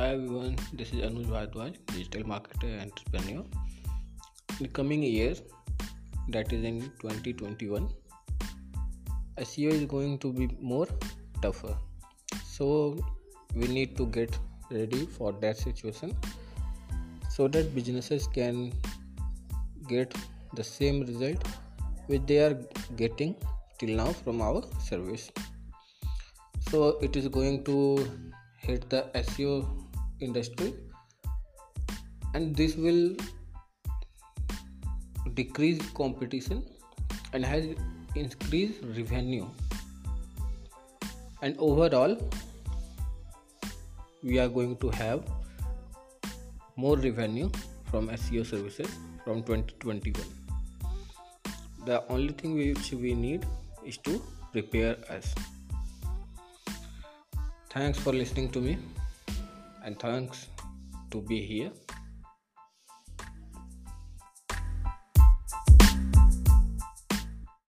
Hi everyone, this is Anuj Bhardwaj, digital marketer and entrepreneur. In the coming year, that is in 2021, SEO is going to be more tougher. So we need to get ready for that situation so that businesses can get the same result which they are getting till now from our service. So it is going to hit the SEO industry. And this will decrease competition and has increased revenue. And overall we are going to have more revenue from SEO services from 2021 the only thing which we need is to prepare us. Thanks for listening to me and thanks to be here